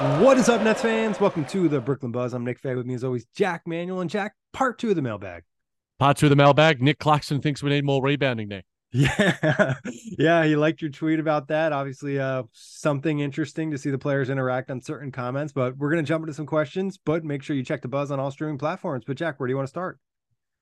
What is up, Nets fans? Welcome to the Brooklyn Buzz. I'm Nick Fay. With me, as always, Jac Manuell and Jack. Part two of the mailbag. Part two of the mailbag. Nic Claxton thinks we need more rebounding, Nick. Yeah, yeah, he liked your tweet about that. Obviously, uh, something interesting to see the players interact on certain comments. But we're gonna jump into some questions. But make sure you check the buzz on all streaming platforms. But Jack, where do you want to start?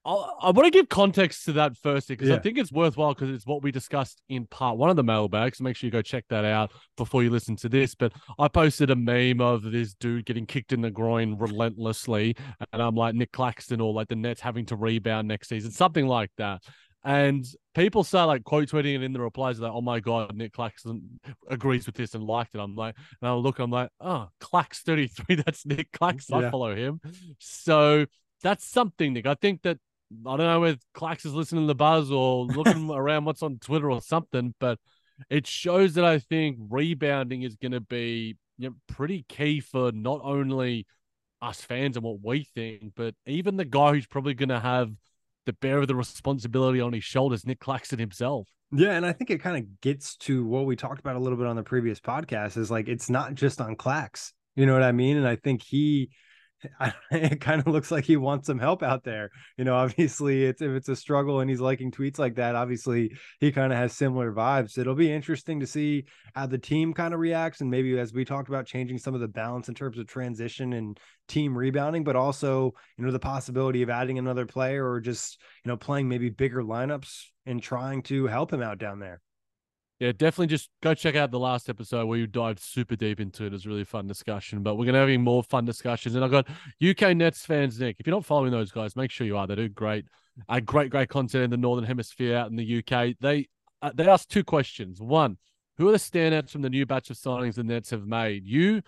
I'll, I want to give context to that first because Yeah. I think it's worthwhile because it's what we discussed in part one of the mailbag. So make sure you go check that out before you listen to this. But I posted a meme of this dude getting kicked in the groin relentlessly, and I'm like Nic Claxton or like the Nets having to rebound next season, something like that. And people start like quote tweeting it in the replies like, "Oh my god, Nic Claxton agrees with this and liked it." I'm like, and I look, I'm like, "Oh, Clax 33, that's Nic Claxton. Yeah. I follow him." So that's something, Nick. I think that I don't know if Clax is listening to the buzz or looking around what's on Twitter or something, but it shows that I think rebounding is going to be you know, pretty key for not only us fans and what we think, but even the guy who's probably going to have the bear of the responsibility on his shoulders, Nic Claxton himself. Yeah, and I think it kind of gets to what we talked about a little bit on the previous podcast. Is like it's not just on Clax. You know what I mean? And I think he, it kind of looks like he wants some help out there. You know, obviously, it's if it's a struggle and he's liking tweets like that, obviously he kind of has similar vibes. It'll be interesting to see how the team kind of reacts, and maybe as we talked about, changing some of the balance in terms of transition and team rebounding, but also you know the possibility of adding another player or just you know playing maybe bigger lineups and trying to help him out down there. Yeah, definitely just go check out the last episode where you dived super deep into it. It was a really fun discussion, but we're going to have more fun discussions. And I've got UK Nets fans, Nick. If you're not following those guys, make sure you are. They do great, uh, great, great content in the Northern Hemisphere out in the UK. They uh, they asked two questions. One, who are the standouts from the new batch of signings the Nets have made? You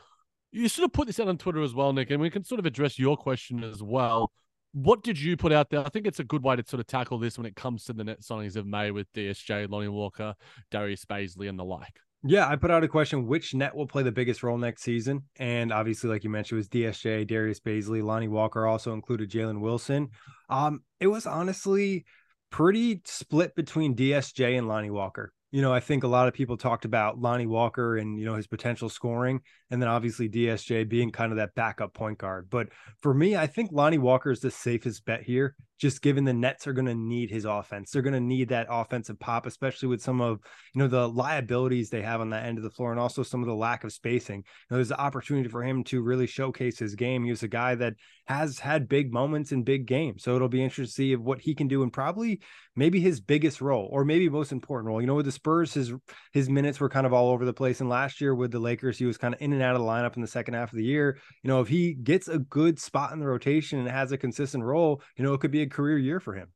you sort of put this out on Twitter as well, Nick, and we can sort of address your question as well. What did you put out there? I think it's a good way to sort of tackle this when it comes to the net signings of May with DSJ, Lonnie Walker, Darius Bazley, and the like. Yeah, I put out a question: which net will play the biggest role next season? And obviously, like you mentioned, was DSJ, Darius Bazley, Lonnie Walker also included Jalen Wilson. Um, it was honestly pretty split between DSJ and Lonnie Walker. You know, I think a lot of people talked about Lonnie Walker and you know his potential scoring, and then obviously DSJ being kind of that backup point guard. But for me, I think Lonnie Walker is the safest bet here, just given the Nets are going to need his offense. They're going to need that offensive pop, especially with some of you know the liabilities they have on that end of the floor, and also some of the lack of spacing. You know, there's the opportunity for him to really showcase his game. He was a guy that has had big moments in big games, so it'll be interesting to see what he can do, and probably maybe his biggest role, or maybe most important role. You know, with the Spurs, his his minutes were kind of all over the place, and last year with the Lakers, he was kind of in and out of the lineup in the second half of the year. You know, if he gets a good spot in the rotation and has a consistent role, you know, it could be a career year for him.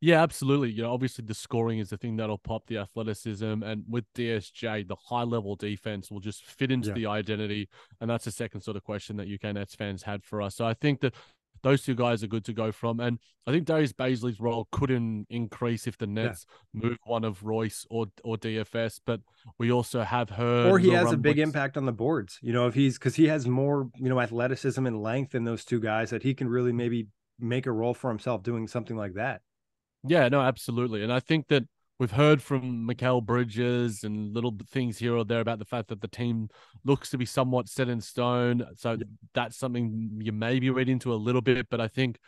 Yeah, absolutely. You know, obviously the scoring is the thing that'll pop the athleticism, and with DSJ, the high level defense will just fit into Yeah. the identity, and that's the second sort of question that UK Nets fans had for us. So I think that those two guys are good to go from, and I think Darius Bazley's role could in, increase if the Nets move one of Royce or or DFS, but we also have heard or he has a big Rumblings- impact on the boards. You know, if he's because he has more, you know, athleticism and length than those two guys that he can really maybe make a role for himself doing something like that. Yeah, no, absolutely. And I think that we've heard from Mikal Bridges and little things here or there about the fact that the team looks to be somewhat set in stone. So that's something you maybe read into a little bit, but I think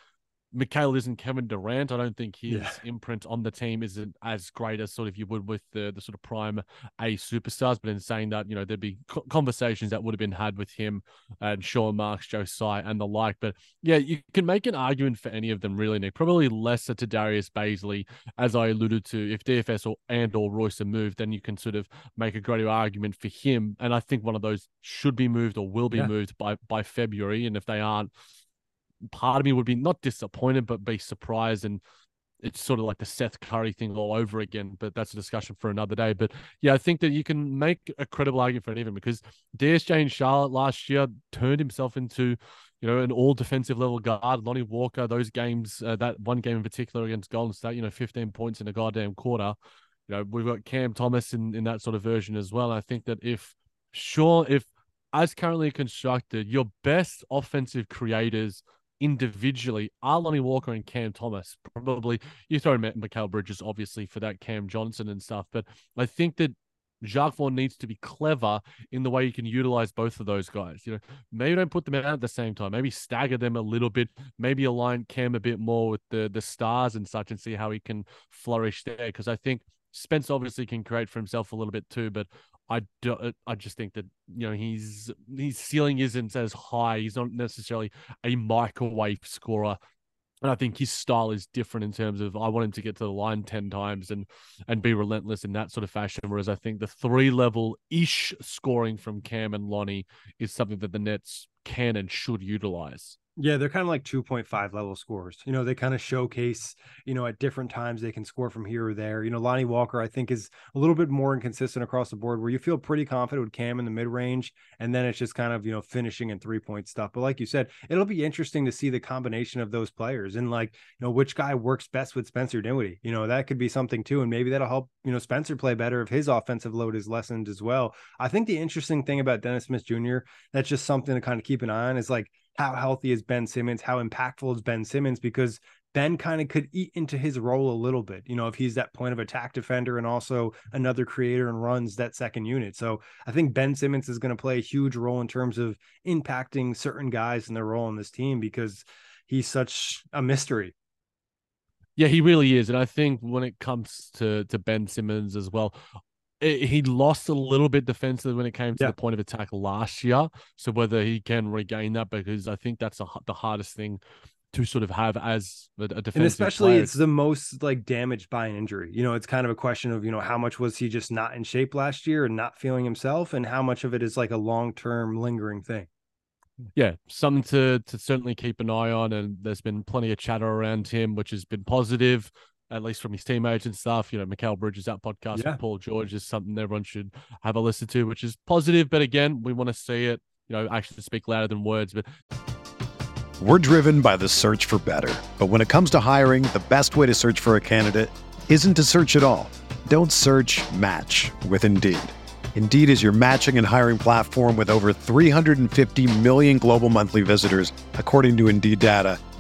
Mikal isn't Kevin Durant. I don't think his yeah. imprint on the team isn't as great as sort of you would with the, the sort of prime A superstars. But in saying that, you know, there'd be conversations that would have been had with him and Sean Marks, Joe Tsai, and the like. But yeah, you can make an argument for any of them, really, Nick. Probably lesser to Darius Bazley, as I alluded to. If DFS or and or Royce are moved, then you can sort of make a greater argument for him. And I think one of those should be moved or will be yeah. moved by by February. And if they aren't, part of me would be not disappointed, but be surprised. And it's sort of like the Seth Curry thing all over again. But that's a discussion for another day. But yeah, I think that you can make a credible argument for it even because DSJ and Charlotte last year turned himself into, you know, an all defensive level guard. Lonnie Walker, those games, uh, that one game in particular against Golden State, you know, 15 points in a goddamn quarter. You know, we've got Cam Thomas in, in that sort of version as well. I think that if sure, if as currently constructed, your best offensive creators – individually are Lonnie Walker and Cam Thomas. Probably you throw Mikal Bridges, obviously, for that Cam Johnson and stuff. But I think that Jacque Vaughn needs to be clever in the way you can utilize both of those guys. You know, maybe don't put them out at the same time. Maybe stagger them a little bit. Maybe align Cam a bit more with the the stars and such, and see how he can flourish there. Because I think Spence obviously can create for himself a little bit too, but I do, uh, I just think that you know he's his ceiling isn't as high. He's not necessarily a microwave scorer, and I think his style is different in terms of I want him to get to the line ten times and and be relentless in that sort of fashion. Whereas I think the three level ish scoring from Cam and Lonnie is something that the Nets can and should utilize. Yeah, they're kind of like 2.5 level scores. You know, they kind of showcase, you know, at different times they can score from here or there. You know, Lonnie Walker, I think, is a little bit more inconsistent across the board where you feel pretty confident with Cam in the mid range. And then it's just kind of, you know, finishing and three point stuff. But like you said, it'll be interesting to see the combination of those players and like, you know, which guy works best with Spencer Dinwiddie. You know, that could be something too. And maybe that'll help, you know, Spencer play better if his offensive load is lessened as well. I think the interesting thing about Dennis Smith Jr., that's just something to kind of keep an eye on is like, how healthy is Ben Simmons? How impactful is Ben Simmons? Because Ben kind of could eat into his role a little bit, you know, if he's that point of attack defender and also another creator and runs that second unit. So I think Ben Simmons is going to play a huge role in terms of impacting certain guys in their role in this team because he's such a mystery. Yeah, he really is. And I think when it comes to to Ben Simmons as well, it, he lost a little bit defensively when it came to yeah. the point of attack last year. So whether he can regain that, because I think that's a, the hardest thing to sort of have as a, a defensive. And especially player. it's the most like damaged by an injury. You know, it's kind of a question of, you know, how much was he just not in shape last year and not feeling himself and how much of it is like a long-term lingering thing. Yeah, something to to certainly keep an eye on and there's been plenty of chatter around him which has been positive at least from his teammates and stuff. You know, Mikal Bridges that podcast yeah. with Paul George is something everyone should have a listen to, which is positive. But again, we want to see it, you know, actually speak louder than words. But we're driven by the search for better. But when it comes to hiring, the best way to search for a candidate isn't to search at all. Don't search match with Indeed. Indeed is your matching and hiring platform with over 350 million global monthly visitors, according to Indeed data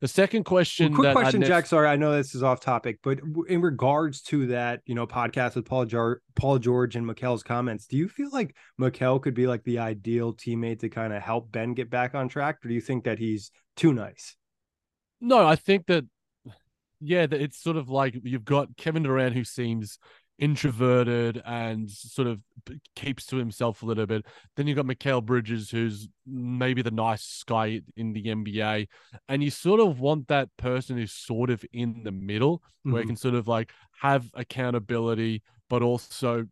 The second question. Well, quick question, Jack. Sorry, I know this is off topic, but in regards to that, you know, podcast with Paul Jar- Paul George and Mikal's comments, do you feel like Mikal could be like the ideal teammate to kind of help Ben get back on track, or do you think that he's too nice? No, I think that, yeah, that it's sort of like you've got Kevin Durant who seems introverted and sort of keeps to himself a little bit. Then you've got Mikal Bridges, who's maybe the nice guy in the NBA. And you sort of want that person who's sort of in the middle, mm-hmm. where you can sort of like have accountability, but also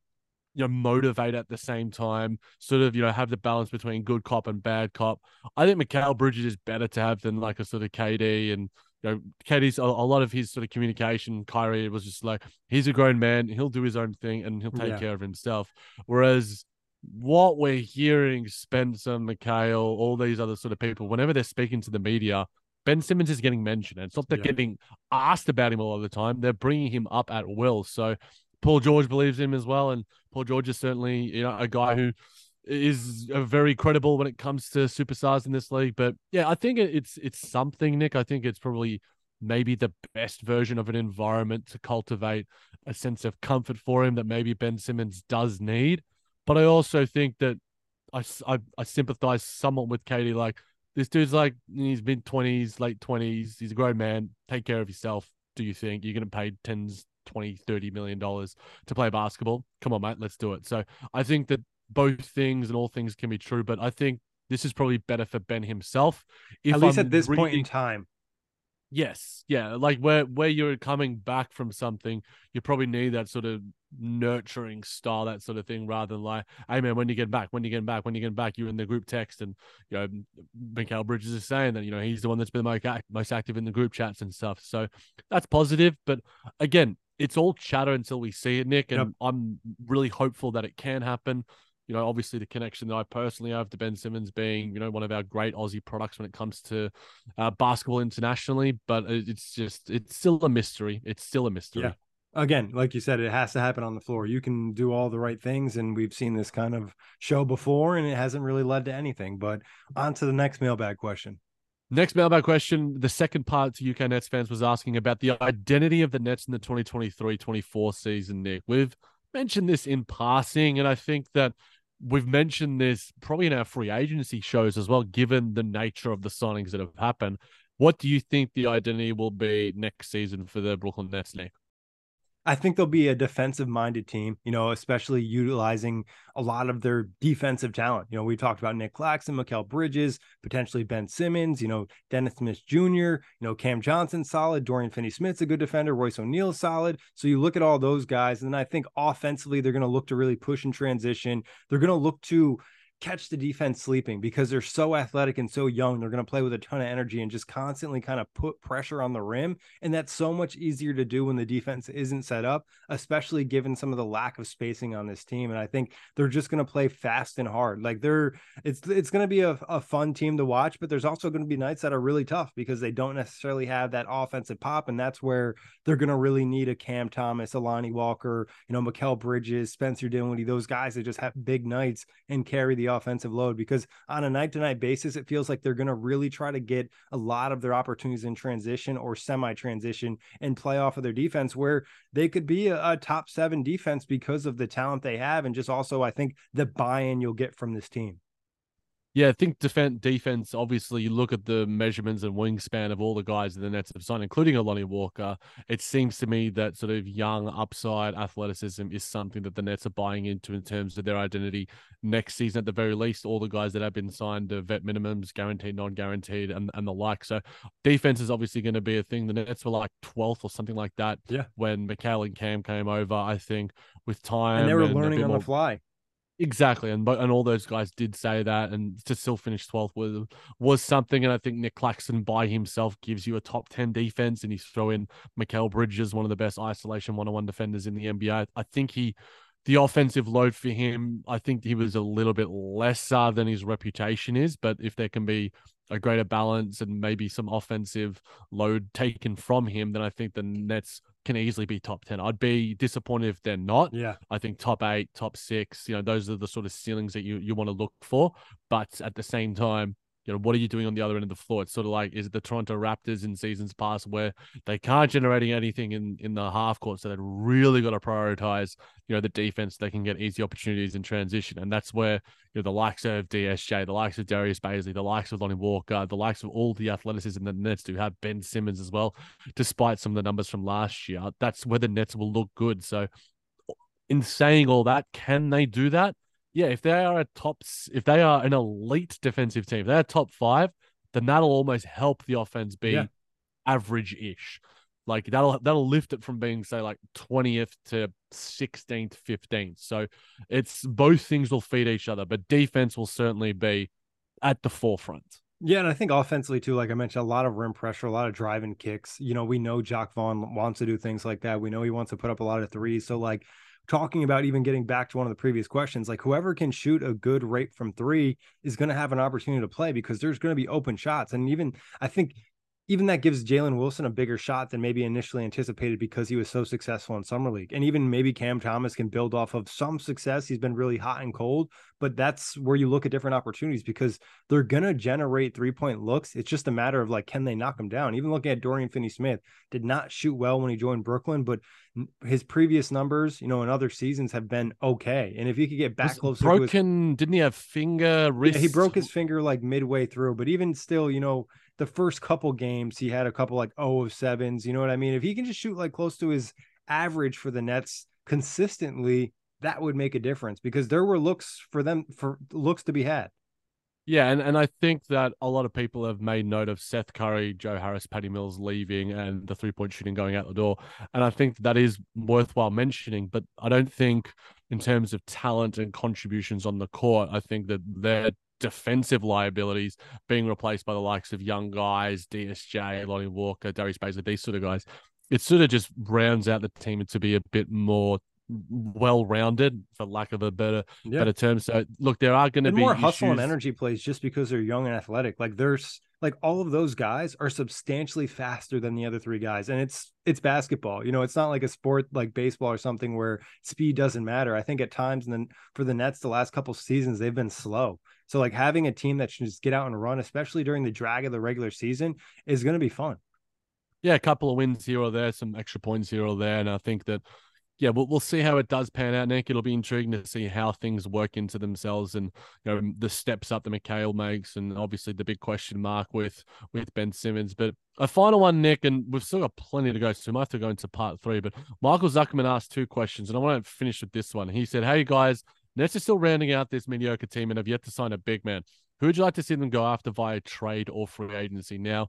you know motivate at the same time sort of you know have the balance between good cop and bad cop i think Mikal bridges is better to have than like a sort of kd and you know, KD's a, a, lot of his sort of communication, Kyrie was just like, he's a grown man, he'll do his own thing and he'll take yeah. care of himself. Whereas what we're hearing, Spencer, Mikal, all these other sort of people, whenever they're speaking to the media, Ben Simmons is getting mentioned. And it's not they're yeah. getting asked about him all of the time. They're bringing him up at will. So Paul George believes him as well. And Paul George is certainly, you know, a guy who is very credible when it comes to superstars in this league. But yeah, I think it's it's something, Nick. I think it's probably maybe the best version of an environment to cultivate a sense of comfort for him that maybe Ben Simmons does need. But I also think that I, I, I sympathize somewhat with KD. Like, this dude's like in his mid 20s, late 20s. He's a grown man. Take care of yourself. Do you think you're going to pay tens, 20, 30 million dollars to play basketball? Come on, mate. Let's do it. So I think that both things and all things can be true, but I think this is probably better for Ben himself. If At least I'm at this reading, point in time. Yes, yeah, like where where you're coming back from something, you probably need that sort of nurturing style, that sort of thing, rather than like, hey man, when you get back, when you get back, when you get back, you're in the group text, and you know, Mikal Bridges is saying that you know he's the one that's been most most active in the group chats and stuff. So that's positive, but again, it's all chatter until we see it, Nick, and yep. I'm really hopeful that it can happen you know, obviously the connection that I personally have to Ben Simmons being, you know, one of our great Aussie products when it comes to uh, basketball internationally. But it's just, it's still a mystery. It's still a mystery. Yeah. Again, like you said, it has to happen on the floor. You can do all the right things, and we've seen this kind of show before, and it hasn't really led to anything. But on to the next mailbag question. Next mailbag question. The second part to UK Nets fans was asking about the identity of the Nets in the 2023 24 season, Nick. We've mentioned this in passing, and I think that we've mentioned this probably in our free agency shows as well, given the nature of the signings that have happened. What do you think the identity will be next season for the Brooklyn Nets, Nick? I think they'll be a defensive minded team, you know, especially utilizing a lot of their defensive talent. You know, we talked about Nic Claxton, Mikal Bridges, potentially Ben Simmons, you know, Dennis Smith Jr., you know, Cam Johnson, solid. Dorian Finney Smith's a good defender. Royce O'Neale, solid. So you look at all those guys, and then I think offensively, they're going to look to really push and transition. They're going to look to, catch the defense sleeping because they're so athletic and so young. They're going to play with a ton of energy and just constantly kind of put pressure on the rim. And that's so much easier to do when the defense isn't set up, especially given some of the lack of spacing on this team. And I think they're just going to play fast and hard. Like they're, it's, it's going to be a, a fun team to watch, but there's also going to be nights that are really tough because they don't necessarily have that offensive pop. And that's where they're going to really need a Cam Thomas, a Lonnie Walker, you know, Mikal Bridges, Spencer Dinwiddie, those guys that just have big nights and carry the offensive load because on a night to night basis, it feels like they're going to really try to get a lot of their opportunities in transition or semi transition and play off of their defense where they could be a, a, top seven defense because of the talent they have. And just also, I think the buy in you'll get from this team. Yeah, I think defense defense. Obviously, you look at the measurements and wingspan of all the guys in the Nets have signed, including Lonnie Walker. It seems to me that sort of young upside athleticism is something that the Nets are buying into in terms of their identity next season. At the very least, all the guys that have been signed to vet minimums, guaranteed, non-guaranteed, and and the like. So defense is obviously going to be a thing. The Nets were like twelfth or something like that. Yeah. When Mikal and Cam came over, I think with time and they were and learning on more... the fly. Exactly, and and all those guys did say that, and to still finish twelfth was was something. And I think Nic Claxton by himself gives you a top ten defense, and he's throw in Mikal Bridges, one of the best isolation one on one defenders in the NBA. I think he, the offensive load for him, I think he was a little bit lesser than his reputation is. But if there can be a greater balance and maybe some offensive load taken from him, then I think the Nets can easily be top 10. I'd be disappointed if they're not. Yeah. I think top eight, top six, you know, those are the sort of ceilings that you, you want to look for. But at the same time, you know, what are you doing on the other end of the floor? It's sort of like, is it the Toronto Raptors in seasons past where they can't generate anything in, in the half court? So they've really got to prioritize, you know, the defense. They can get easy opportunities in transition. And that's where, you know, the likes of DSJ, the likes of Darius Bazley, the likes of Lonnie Walker, the likes of all the athleticism the Nets do have, Ben Simmons as well, despite some of the numbers from last year. That's where the Nets will look good. So in saying all that, can they do that? Yeah, if they are a top, if they are an elite defensive team, they're top five, then that'll almost help the offense be yeah. average-ish. Like that'll that'll lift it from being say like 20th to 16th, 15th. So it's both things will feed each other, but defense will certainly be at the forefront. Yeah, and I think offensively too, like I mentioned, a lot of rim pressure, a lot of driving kicks. You know, we know Jacque Vaughn wants to do things like that. We know he wants to put up a lot of threes. So like talking about even getting back to one of the previous questions, like whoever can shoot a good rate from three is going to have an opportunity to play because there's going to be open shots. And even I think even that gives Jalen Wilson a bigger shot than maybe initially anticipated because he was so successful in summer league. And even maybe Cam Thomas can build off of some success. He's been really hot and cold, but that's where you look at different opportunities because they're gonna generate three point looks. It's just a matter of like, can they knock them down? Even looking at Dorian Finney Smith, did not shoot well when he joined Brooklyn, but his previous numbers, you know, in other seasons have been okay. And if he could get back was closer, broken, his, didn't he have finger wrist? Yeah, he broke his finger like midway through, but even still, you know the first couple games he had a couple like oh of sevens. You know what I mean? If he can just shoot like close to his average for the Nets consistently, that would make a difference because there were looks for them for looks to be had. Yeah, and, and I think that a lot of people have made note of Seth Curry, Joe Harris, Patty Mills leaving, and the three point shooting going out the door. And I think that is worthwhile mentioning, but I don't think in terms of talent and contributions on the court, I think that they're defensive liabilities being replaced by the likes of young guys, DSJ, Lonnie Walker, Darius Bazley, these sort of guys. It sort of just rounds out the team to be a bit more well rounded, for lack of a better yeah. better term. So look, there are going to be more hustle and energy plays just because they're young and athletic. Like there's like all of those guys are substantially faster than the other three guys, and it's it's basketball. You know, it's not like a sport like baseball or something where speed doesn't matter. I think at times, and then for the Nets, the last couple seasons they've been slow. So like having a team that should just get out and run, especially during the drag of the regular season, is going to be fun. Yeah, a couple of wins here or there, some extra points here or there, and I think that yeah, we'll, we'll see how it does pan out, Nick. It'll be intriguing to see how things work into themselves and you know the steps up that Mikal makes, and obviously the big question mark with with Ben Simmons. But a final one, Nick, and we've still got plenty to go, so we might have to go into part three. But Michael Zuckerman asked two questions, and I want to finish with this one. He said, "Hey guys, Nets are still rounding out this mediocre team and have yet to sign a big man. Who would you like to see them go after via trade or free agency? Now,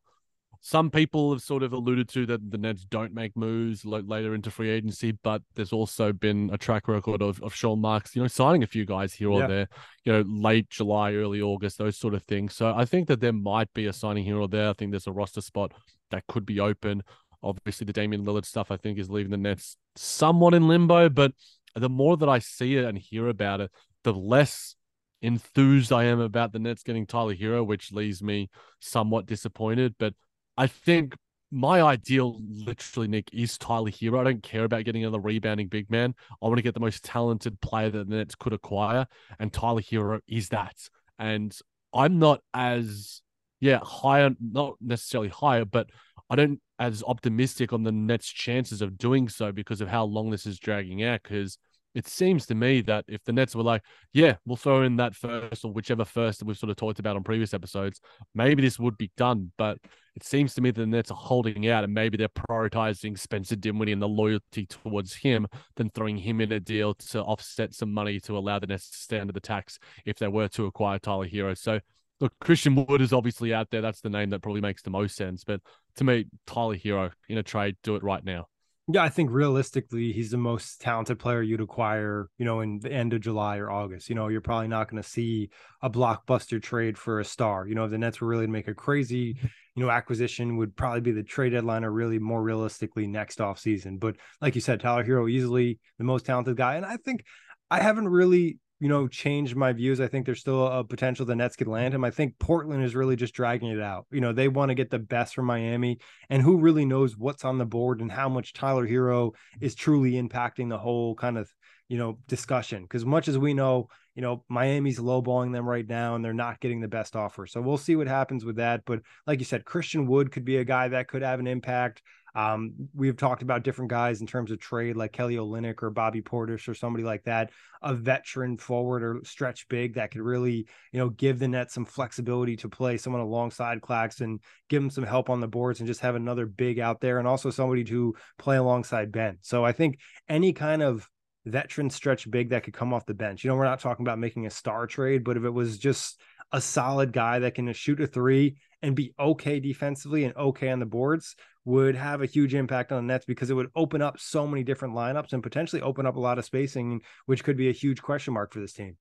some people have sort of alluded to that the Nets don't make moves later into free agency, but there's also been a track record of, of Sean Marks, you know, signing a few guys here or yeah. there, you know, late July, early August, those sort of things. So I think that there might be a signing here or there. I think there's a roster spot that could be open. Obviously, the Damian Lillard stuff I think is leaving the Nets somewhat in limbo, but the more that I see it and hear about it, the less enthused I am about the Nets getting Tyler Herro, which leaves me somewhat disappointed. But I think my ideal, literally, Nick, is Tyler Herro. I don't care about getting another rebounding big man. I want to get the most talented player that the Nets could acquire, and Tyler Herro is that. And I'm not as, yeah, higher, not necessarily higher, but I don't as optimistic on the Nets' chances of doing so because of how long this is dragging out. Because it seems to me that if the Nets were like, yeah, we'll throw in that first or whichever first that we've sort of talked about on previous episodes, maybe this would be done. But it seems to me that the Nets are holding out and maybe they're prioritizing Spencer Dinwiddie and the loyalty towards him than throwing him in a deal to offset some money to allow the Nets to stay under the tax if they were to acquire Tyler Herro. So look, Christian Wood is obviously out there. That's the name that probably makes the most sense. But to me, Tyler Herro in a trade, do it right now. Yeah, I think realistically, he's the most talented player you'd acquire, you know, in the end of July or August. You know, you're probably not going to see a blockbuster trade for a star. You know, if the Nets were really to make a crazy, mm-hmm. you know, acquisition, would probably be the trade deadline or really more realistically next off season. But like you said, Tyler Herro easily the most talented guy. And I think I haven't really you know, changed my views. I think there's still a potential the Nets could land him. I think Portland is really just dragging it out. You know, they want to get the best from Miami, and who really knows what's on the board and how much Tyler Herro is truly impacting the whole kind of you know discussion. Because much as we know, you know, Miami's lowballing them right now, and they're not getting the best offer. So we'll see what happens with that. But like you said, Christian Wood could be a guy that could have an impact. Um, we've talked about different guys in terms of trade, like Kelly Olynyk or Bobby Portis or somebody like that, a veteran forward or stretch big that could really, you know, give the net some flexibility to play someone alongside Claxton, give him some help on the boards, and just have another big out there, and also somebody to play alongside Ben. So I think any kind of veteran stretch big that could come off the bench. You know, we're not talking about making a star trade, but if it was just a solid guy that can shoot a three and be okay defensively and okay on the boards, would have a huge impact on the Nets because it would open up so many different lineups and potentially open up a lot of spacing, which could be a huge question mark for this team.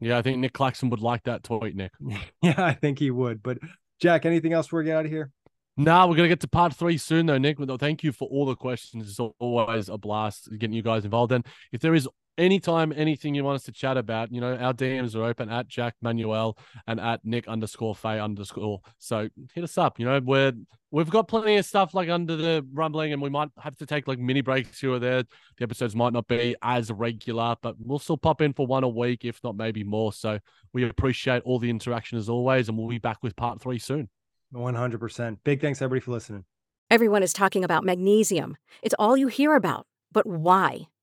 Yeah, I think Nic Claxton would like that tweet, Nick. yeah, I think he would. But Jack, anything else before we get out of here? Nah, we're gonna get to part three soon, though, Nick. Thank you for all the questions. It's always a blast getting you guys involved. And if there is anytime anything you want us to chat about, you know, our DMs are open at Jac Manuell and at Nick underscore Fay underscore. So hit us up. You know, we're we've got plenty of stuff like under the rumbling, and we might have to take like mini breaks here or there. The episodes might not be as regular, but we'll still pop in for one a week, if not maybe more. So we appreciate all the interaction as always, and we'll be back with part three soon. 100%. Big thanks, everybody, for listening. Everyone is talking about magnesium. It's all you hear about. But why?